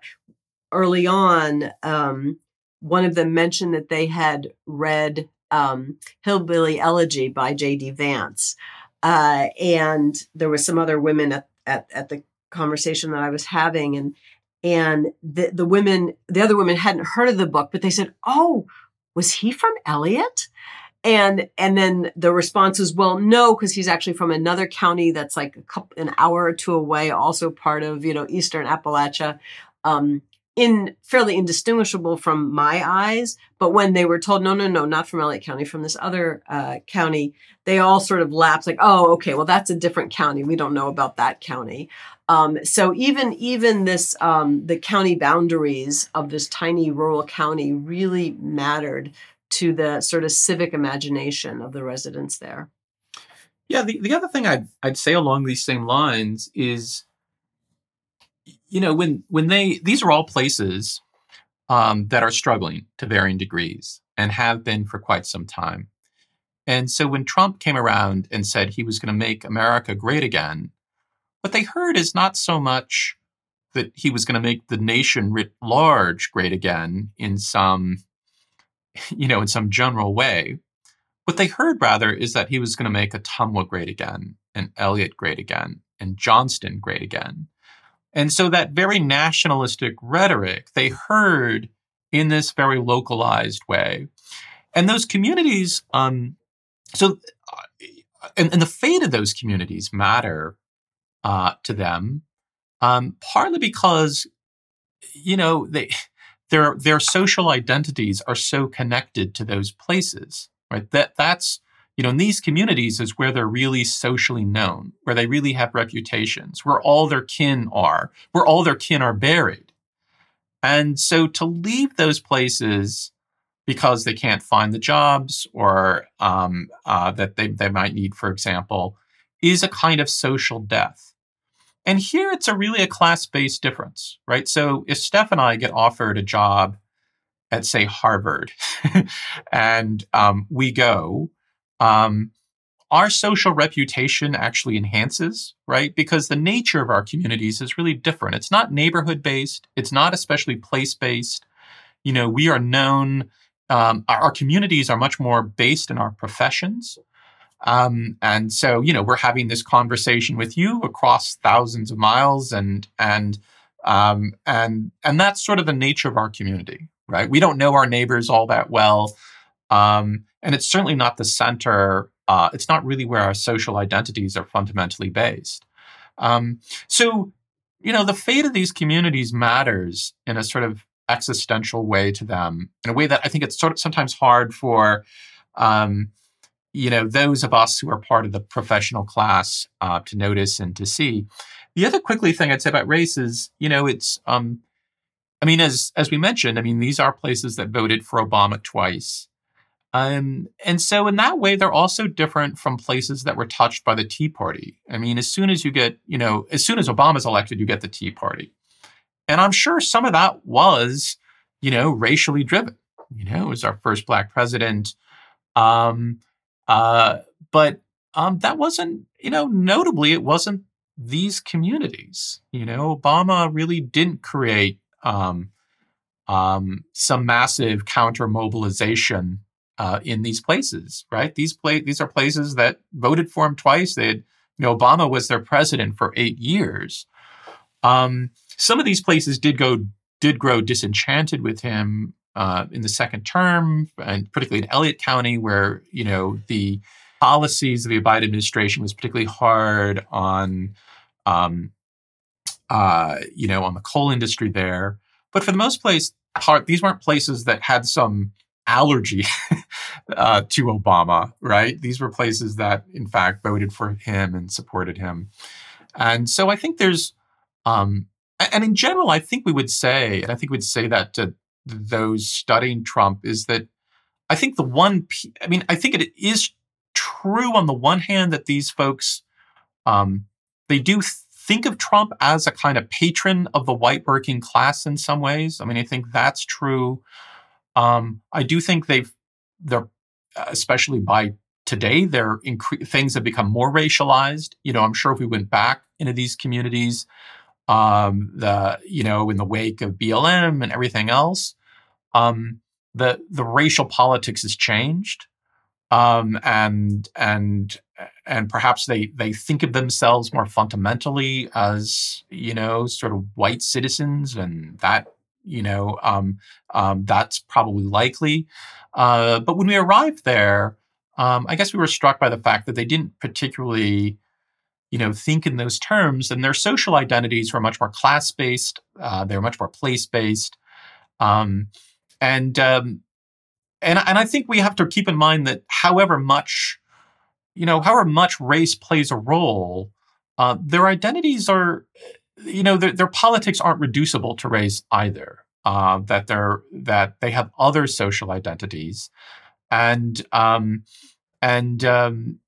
early on. Um, one of them mentioned that they had read um, Hillbilly Elegy by J.D. Vance. Uh, and there were some other women at, at, at the conversation that I was having, and and the the women, the other women hadn't heard of the book, but they said, "Oh, was he from Elliott? And and then the response was, well, no, because he's actually from another county that's like a couple, an hour or two away, also part of you know Eastern Appalachia. Um, in fairly indistinguishable from my eyes. But when they were told, no, no, no, not from Elliott County, from this other uh, county, they all sort of lapsed like, oh, okay, well, that's a different county. We don't know about that county. Um, so even even this um, the county boundaries of this tiny rural county really mattered to the sort of civic imagination of the residents there. Yeah, the, the other thing I'd, I'd say along these same lines is you know, when when they these are all places um, that are struggling to varying degrees and have been for quite some time. And so when Trump came around and said he was going to make America great again, what they heard is not so much that he was going to make the nation writ large great again in some, you know, in some general way. What they heard rather is that he was going to make Ottumwa great again, and Elliott great again, and Johnston great again. And so that very nationalistic rhetoric they heard in this very localized way. And those communities, um, so, uh, and, and, the fate of those communities matter uh, to them, um, partly because, you know, they, their, their social identities are so connected to those places, right? That, that's, you know, in these communities is where they're really socially known, where they really have reputations, where all their kin are, where all their kin are buried. And so to leave those places because they can't find the jobs or um, uh, that they, they might need, for example, is a kind of social death. And here it's a really a class based difference, right? So if Steph and I get offered a job at, say, Harvard, and um, we go, um, our social reputation actually enhances, right? Because the nature of our communities is really different. It's not neighborhood based, it's not especially place based. You know, we are known, um, our, our, communities are much more based in our professions. Um, and so, you know, we're having this conversation with you across thousands of miles, and and um, and and that's sort of the nature of our community, right? We don't know our neighbors all that well. Um, and it's certainly not the center. Uh, it's not really where our social identities are fundamentally based. Um, so, you know, the fate of these communities matters in a sort of existential way to them, in a way that I think it's sort of sometimes hard for, um, you know, those of us who are part of the professional class uh, to notice and to see. The other quickly thing I'd say about race is, you know, it's um, I mean, as as we mentioned, I mean, these are places that voted for Obama twice. Um, and so in that way, they're also different from places that were touched by the Tea Party. I mean, as soon as you get, you know, as soon as Obama's elected, you get the Tea Party. And I'm sure some of that was, you know, racially driven. You know, it was our first black president. Um, uh, but um, that wasn't, you know, notably, it wasn't these communities. You know, Obama really didn't create um, um, some massive counter mobilization uh, in these places, right? These pla- these are places that voted for him twice. They had, you know, Obama was their president for eight years. Um, some of these places did go did grow disenchanted with him uh, in the second term, and particularly in Elliott County, where you know the policies of the Biden administration was particularly hard on, um, uh, you know, on the coal industry there. But for the most place, part these weren't places that had some allergy uh, to Obama, right? These were places that, in fact, voted for him and supported him. And so I think there's, um, and in general, I think we would say, and I think we'd say that to those studying Trump, is that I think the one, I mean, I think it is true on the one hand that these folks, um, they do think of Trump as a kind of patron of the white working class in some ways. I mean, I think that's true. Um, I do think they've they're especially by today they're incre- things have become more racialized. You know, I'm sure if we went back into these communities, um, the you know in the wake of BLM and everything else, um, the the racial politics has changed, um, and and and perhaps they they think of themselves more fundamentally as you know sort of white citizens, and that you know um, um, that's probably likely. Uh, but when we arrived there, um, I guess we were struck by the fact that they didn't particularly you know think in those terms, and their social identities were much more class based. Uh, they were much more place based, um, and um, and and I think we have to keep in mind that however much you know however much race plays a role, uh, their identities are you know, their, their politics aren't reducible to race either. Uh, that they're that they have other social identities, and um, and um,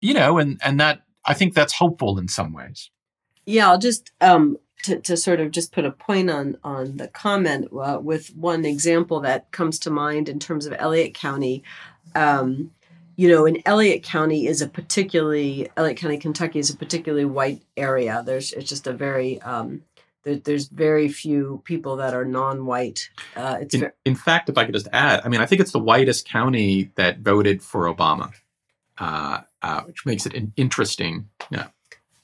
you know, and and that I think that's hopeful in some ways. Yeah, I'll just um, to, to sort of just put a point on on the comment uh, with one example that comes to mind in terms of Elliott County. Um, you know, in Elliott County is a particularly Elliott County, Kentucky is a particularly white area. There's it's just a very um, there, there's very few people that are non-white. Uh, it's in, ver- in, fact, if I could just add, I mean, I think it's the whitest county that voted for Obama, uh, uh, which makes it an interesting. Yeah.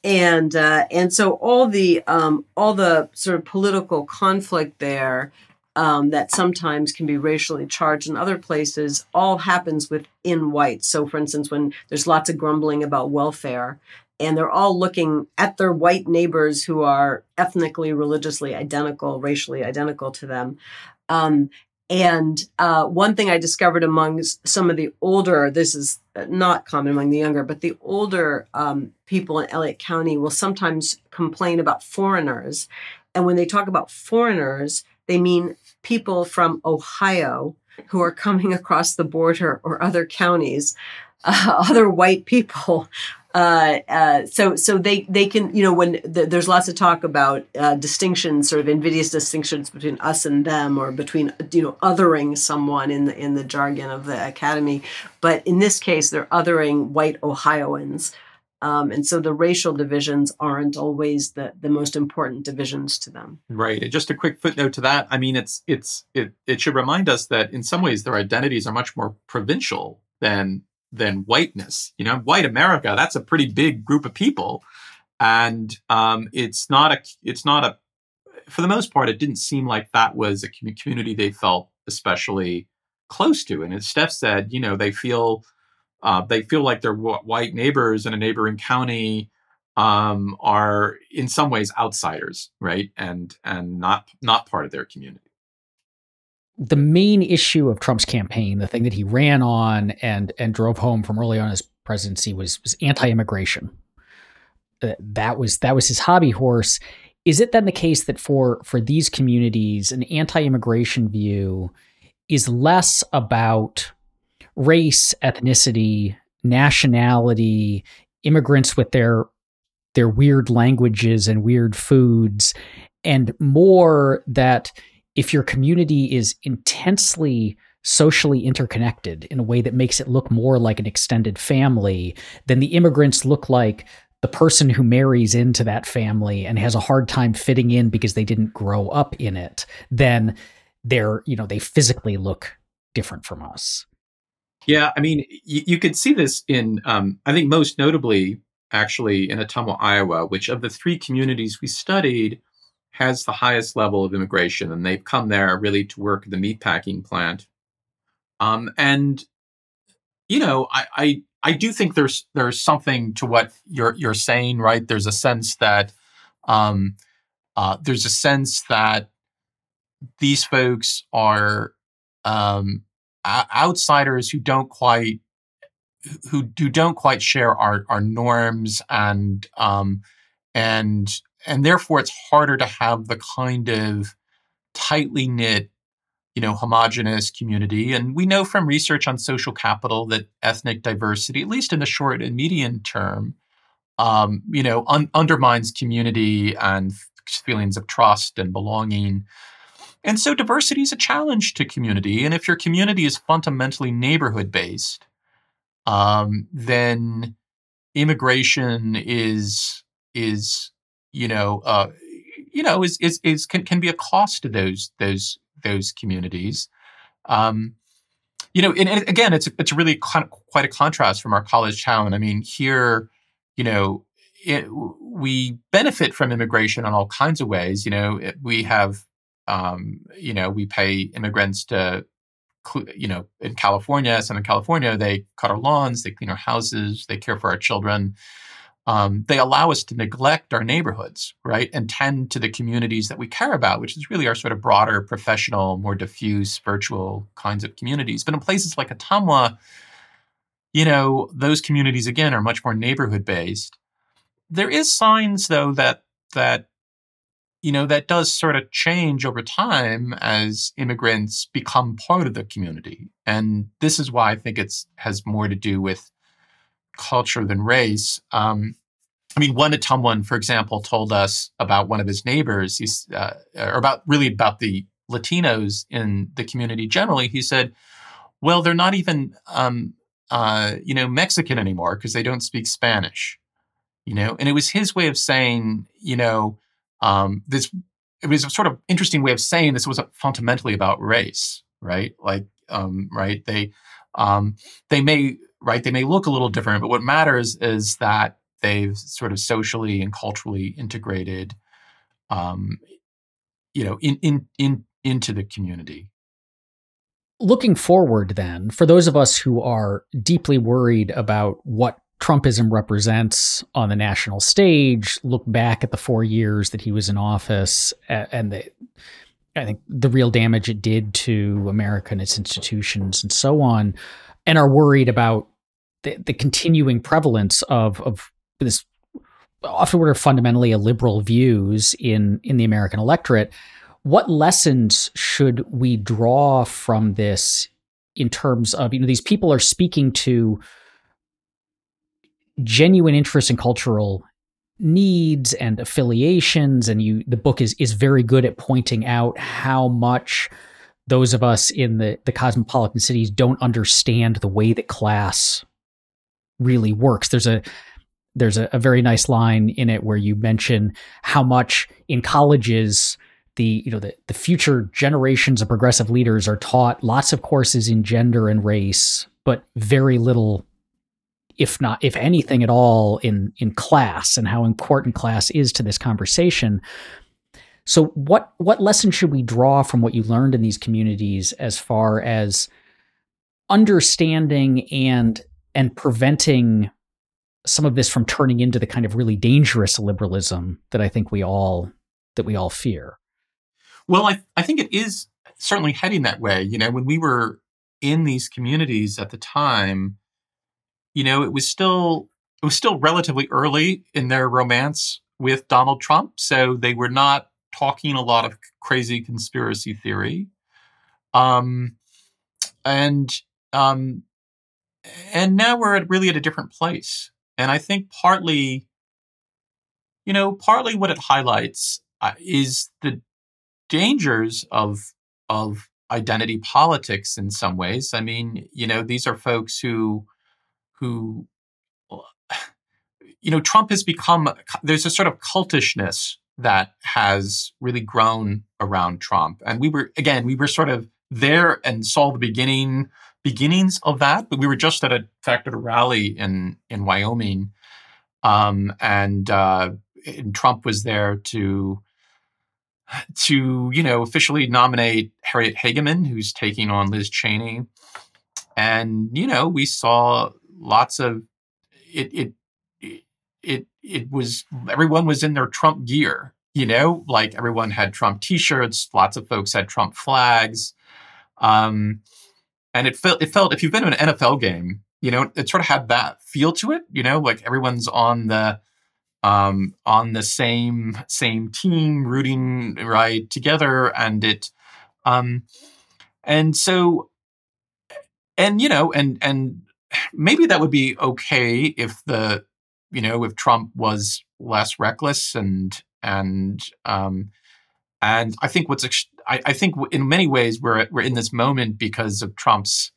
And uh, and so all the um, all the sort of political conflict there um, that sometimes can be racially charged in other places all happens within whites. So, for instance, when there's lots of grumbling about welfare, and they're all looking at their white neighbors who are ethnically, religiously identical, racially identical to them. Um, and uh, one thing I discovered among some of the older, this is not common among the younger, but the older um, people in Elliott County will sometimes complain about foreigners. And when they talk about foreigners, they mean people from Ohio who are coming across the border or other counties, uh, other white people. Uh, uh, so, so they they can you know when the, there's lots of talk about uh, distinctions, sort of invidious distinctions between us and them, or between you know othering someone in the in the jargon of the academy. But in this case, they're othering white Ohioans. Um, and so the racial divisions aren't always the, the most important divisions to them. Right. Just a quick footnote to that. I mean, it's it's it it should remind us that in some ways their identities are much more provincial than than whiteness. You know, white America, that's a pretty big group of people. And um, it's not a it's not a for the most part, it didn't seem like that was a community they felt especially close to. And as Steph said, you know, they feel uh, they feel like their white neighbors in a neighboring county um, are in some ways outsiders, right? And and not not part of their community. The main issue of Trump's campaign, the thing that he ran on and and drove home from early on his presidency, was was anti-immigration. That was that was his hobby horse. is it then the case that for for these communities an anti-immigration view is less about race ethnicity nationality immigrants with their their weird languages and weird foods and more that if your community is intensely socially interconnected in a way that makes it look more like an extended family, then the immigrants look like the person who marries into that family and has a hard time fitting in because they didn't grow up in it, then they're, you know, they physically look different from us. Yeah, I mean, you, you could see this in, um, I think, most notably, actually, in Ottumwa, Iowa, which of the three communities we studied has the highest level of immigration, and they've come there really to work at the meatpacking plant. Um, and you know, I, I I do think there's there's something to what you're you're saying, right? There's a sense that um, uh, there's a sense that these folks are um, outsiders who don't quite who who don't quite share our our norms and um, and and therefore it's harder to have the kind of tightly knit you know, homogenous community. And we know from research on social capital that ethnic diversity, at least in the short and medium term, um, you know, un- undermines community and feelings of trust and belonging. And so diversity is a challenge to community. And if your community is fundamentally neighborhood based, um, then immigration is is you know uh, you know is is, is can, can be a cost to those those those communities. Um, you know, and, and, again, it's it's really con- quite a contrast from our college town. I mean, here, you know, it, we benefit from immigration in all kinds of ways. You know, it, we have, um, you know, we pay immigrants to, you know, in California, Southern California, they cut our lawns, they clean our houses, they care for our children um, they allow us to neglect our neighborhoods, right, and tend to the communities that we care about, which is really our sort of broader, professional, more diffuse, virtual kinds of communities. But in places like Ottumwa, you know, those communities again are much more neighborhood based. There is signs though that that you know that does sort of change over time as immigrants become part of the community, and this is why I think it's has more to do with culture than race. Um, I mean, one Ottumwan, for example, told us about one of his neighbors. He's uh, or about really about the Latinos in the community generally. He said, "Well, they're not even um, uh, you know Mexican anymore because they don't speak Spanish." You know, and it was his way of saying, you know, um, this. It was a sort of interesting way of saying this wasn't fundamentally about race, right? Like, um, right? They um, they may right? They may look a little different, but what matters is that they've sort of socially and culturally integrated, um, you know, in, in, in, into the community. Looking forward, then, for those of us who are deeply worried about what Trumpism represents on the national stage, look back at the four years that he was in office and the, I think the real damage it did to America and its institutions and so on, and are worried about the, the continuing prevalence of of this often what are fundamentally a liberal views in in the American electorate. What lessons should we draw from this in terms of you know these people are speaking to genuine interest in cultural needs and affiliations and you the book is is very good at pointing out how much those of us in the the cosmopolitan cities don't understand the way that class really works. There's a there's a, a very nice line in it where you mention how much in colleges the you know the, the future generations of progressive leaders are taught lots of courses in gender and race, but very little if not if anything at all in in class and how important class is to this conversation so what what lesson should we draw from what you learned in these communities as far as understanding and and preventing some of this from turning into the kind of really dangerous liberalism that I think we all that we all fear. Well, I I think it is certainly heading that way. You know, when we were in these communities at the time, you know, it was still it was still relatively early in their romance with Donald Trump, so they were not talking a lot of crazy conspiracy theory. Um, and um, and now we're at really at a different place. And I think partly, you know, partly what it highlights uh, is the dangers of of identity politics in some ways. I mean, you know, these are folks who who you know, Trump has become there's a sort of cultishness that has really grown around Trump. And we were again, we were sort of there and saw the beginning beginnings of that, but we were just at a fact at a rally in in Wyoming. Um, and, uh, and Trump was there to to you know officially nominate Harriet Hageman, who's taking on Liz Cheney, and you know we saw lots of it. It it it was everyone was in their Trump gear, you know, like everyone had Trump T-shirts. Lots of folks had Trump flags, um, and it felt it felt if you've been to an NFL game, you know, it sort of had that feel to it, you know, like everyone's on the um, on the same same team, rooting right together, and it, um, and so, and you know, and and maybe that would be okay if the, you know, if Trump was less reckless and and um, and I think what's I, I think in many ways we're we're in this moment because of Trump's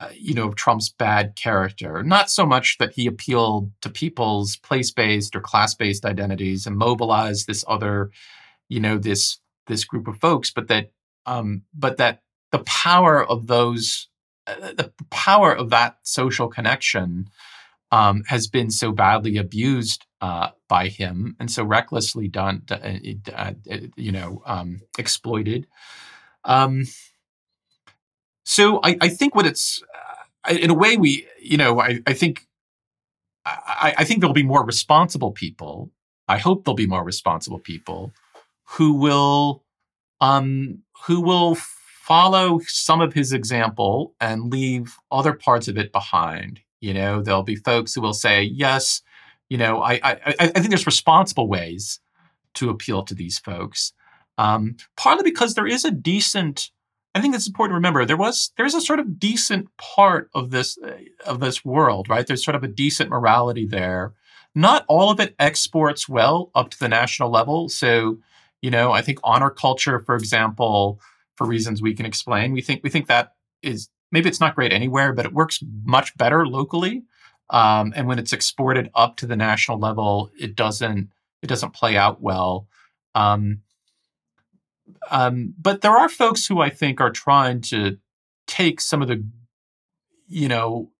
uh, you know, Trump's bad character. Not so much that he appealed to people's place based or class based identities and mobilized this other, you know, this this group of folks, but that um, but that the power of those, the power of that social connection um, has been so badly abused uh, by him and so recklessly done, uh, uh, you know, um, exploited. Um, so I, I think what it's uh, in a way we you know I, I think I, I think there'll be more responsible people. I hope there'll be more responsible people who will um, who will follow some of his example and leave other parts of it behind. You know, there'll be folks who will say, yes, you know, I I, I think there's responsible ways to appeal to these folks. Um, partly because there is a decent I think it's important to remember there was there's a sort of decent part of this of this world, right? There's sort of a decent morality there. Not all of it exports well up to the national level. So, you know, I think honor culture, for example, for reasons we can explain, we think we think that is maybe it's not great anywhere, but it works much better locally. Um, and when it's exported up to the national level, it doesn't it doesn't play out well. Um, um, but there are folks who I think are trying to take some of the, you know,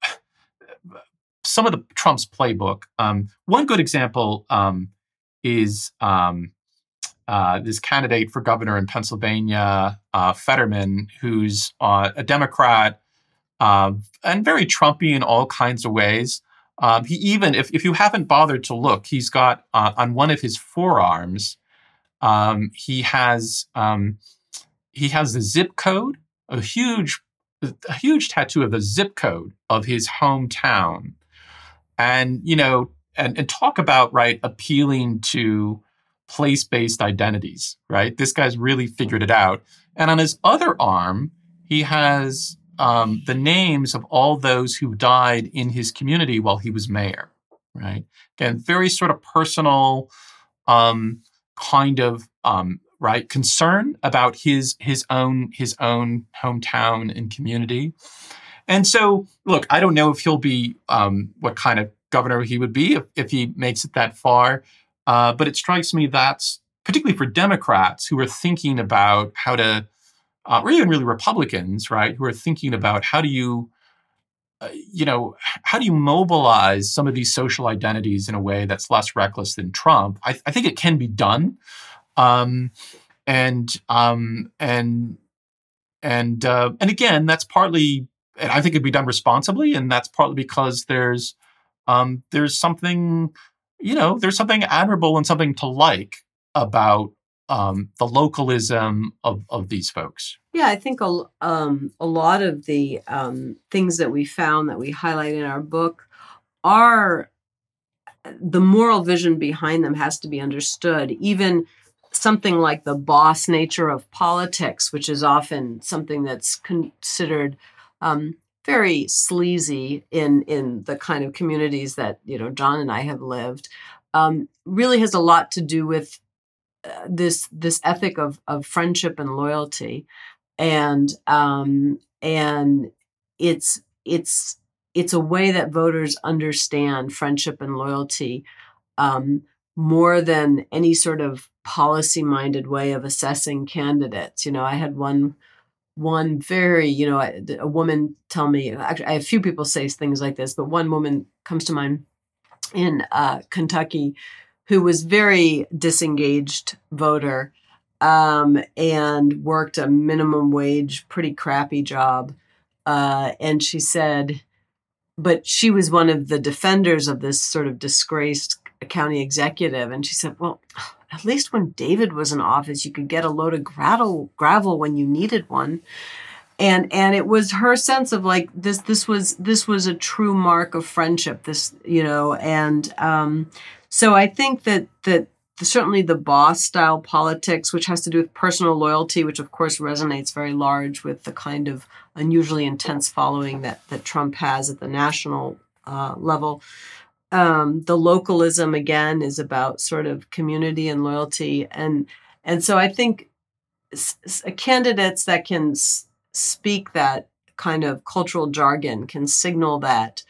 some of the Trump's playbook. Um, one good example um, is um, uh, this candidate for governor in Pennsylvania, uh, Fetterman, who's uh, a Democrat uh, and very Trumpy in all kinds of ways. Um, he even, if, if you haven't bothered to look, he's got uh, on one of his forearms um, he has um, he has the zip code, a huge a huge tattoo of the zip code of his hometown, and you know, and, and talk about right appealing to place based identities. Right, this guy's really figured it out. And on his other arm, he has um, the names of all those who died in his community while he was mayor. Right, again, very sort of personal. Um, kind of um, right concern about his his own his own hometown and community. And so, look, I don't know if he'll be um, what kind of governor he would be if, if he makes it that far. Uh, but it strikes me that's particularly for Democrats who are thinking about how to, uh, or even really Republicans, right, who are thinking about how do you uh, you know, how do you mobilize some of these social identities in a way that's less reckless than Trump? I, I think it can be done, um, and um, and and uh, and again, that's partly, and I think it'd be done responsibly, and that's partly because there's um, there's something, you know, there's something admirable and something to like about um, the localism of, of these folks. Yeah, I think a, um, a lot of the um, things that we found that we highlight in our book are the moral vision behind them has to be understood. Even something like the boss nature of politics, which is often something that's considered um, very sleazy in in the kind of communities that you know Jon and I have lived, um, really has a lot to do with uh, this this ethic of of friendship and loyalty, and um, and it's it's it's a way that voters understand friendship and loyalty um, more than any sort of policy minded way of assessing candidates. You know, I had one one very you know a, woman tell me actually I have a few people say things like this, but one woman comes to mind in uh, Kentucky who was very disengaged voter um, and worked a minimum wage, pretty crappy job. Uh, and she said, but she was one of the defenders of this sort of disgraced county executive. And she said, well, at least when David was in office, you could get a load of gravel, gravel when you needed one. And and it was her sense of like this this was this was a true mark of friendship. This you know and um, so I think that that certainly the boss style politics, which has to do with personal loyalty, which of course resonates very large with the kind of unusually intense following that that Trump has at the national uh, level. Um, the localism again is about sort of community and loyalty, and and so I think s- s- candidates that can s- speak that kind of cultural jargon can signal that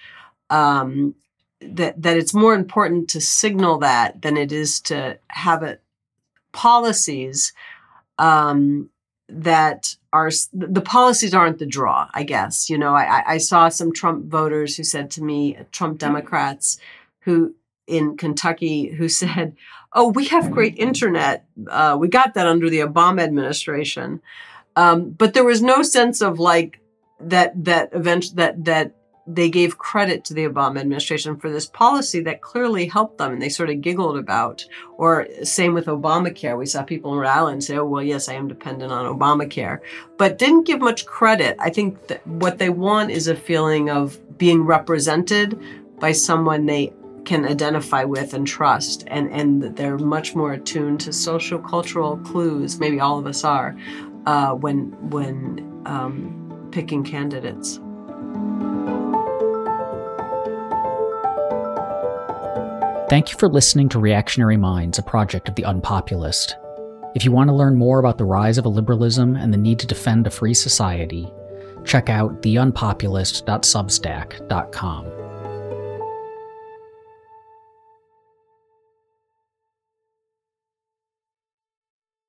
um, that that it's more important to signal that than it is to have it policies um, that are the policies aren't the draw. I guess you know I, I saw some Trump voters who said to me, Trump Democrats, who in Kentucky, who said, "Oh, we have great internet. Uh, we got that under the Obama administration." Um, but there was no sense of like that that event that that they gave credit to the Obama administration for this policy that clearly helped them and they sort of giggled about. Or same with Obamacare. We saw people in Rhode Island say, oh, well, yes, I am dependent on Obamacare, but didn't give much credit. I think that what they want is a feeling of being represented by someone they can identify with and trust and and they're much more attuned to social cultural clues maybe all of us are uh, when when um, picking candidates Thank you for listening to Reactionary Minds, a project of the Unpopulist. If you want to learn more about the rise of illiberalism and the need to defend a free society, check out theunpopulist.substack.com.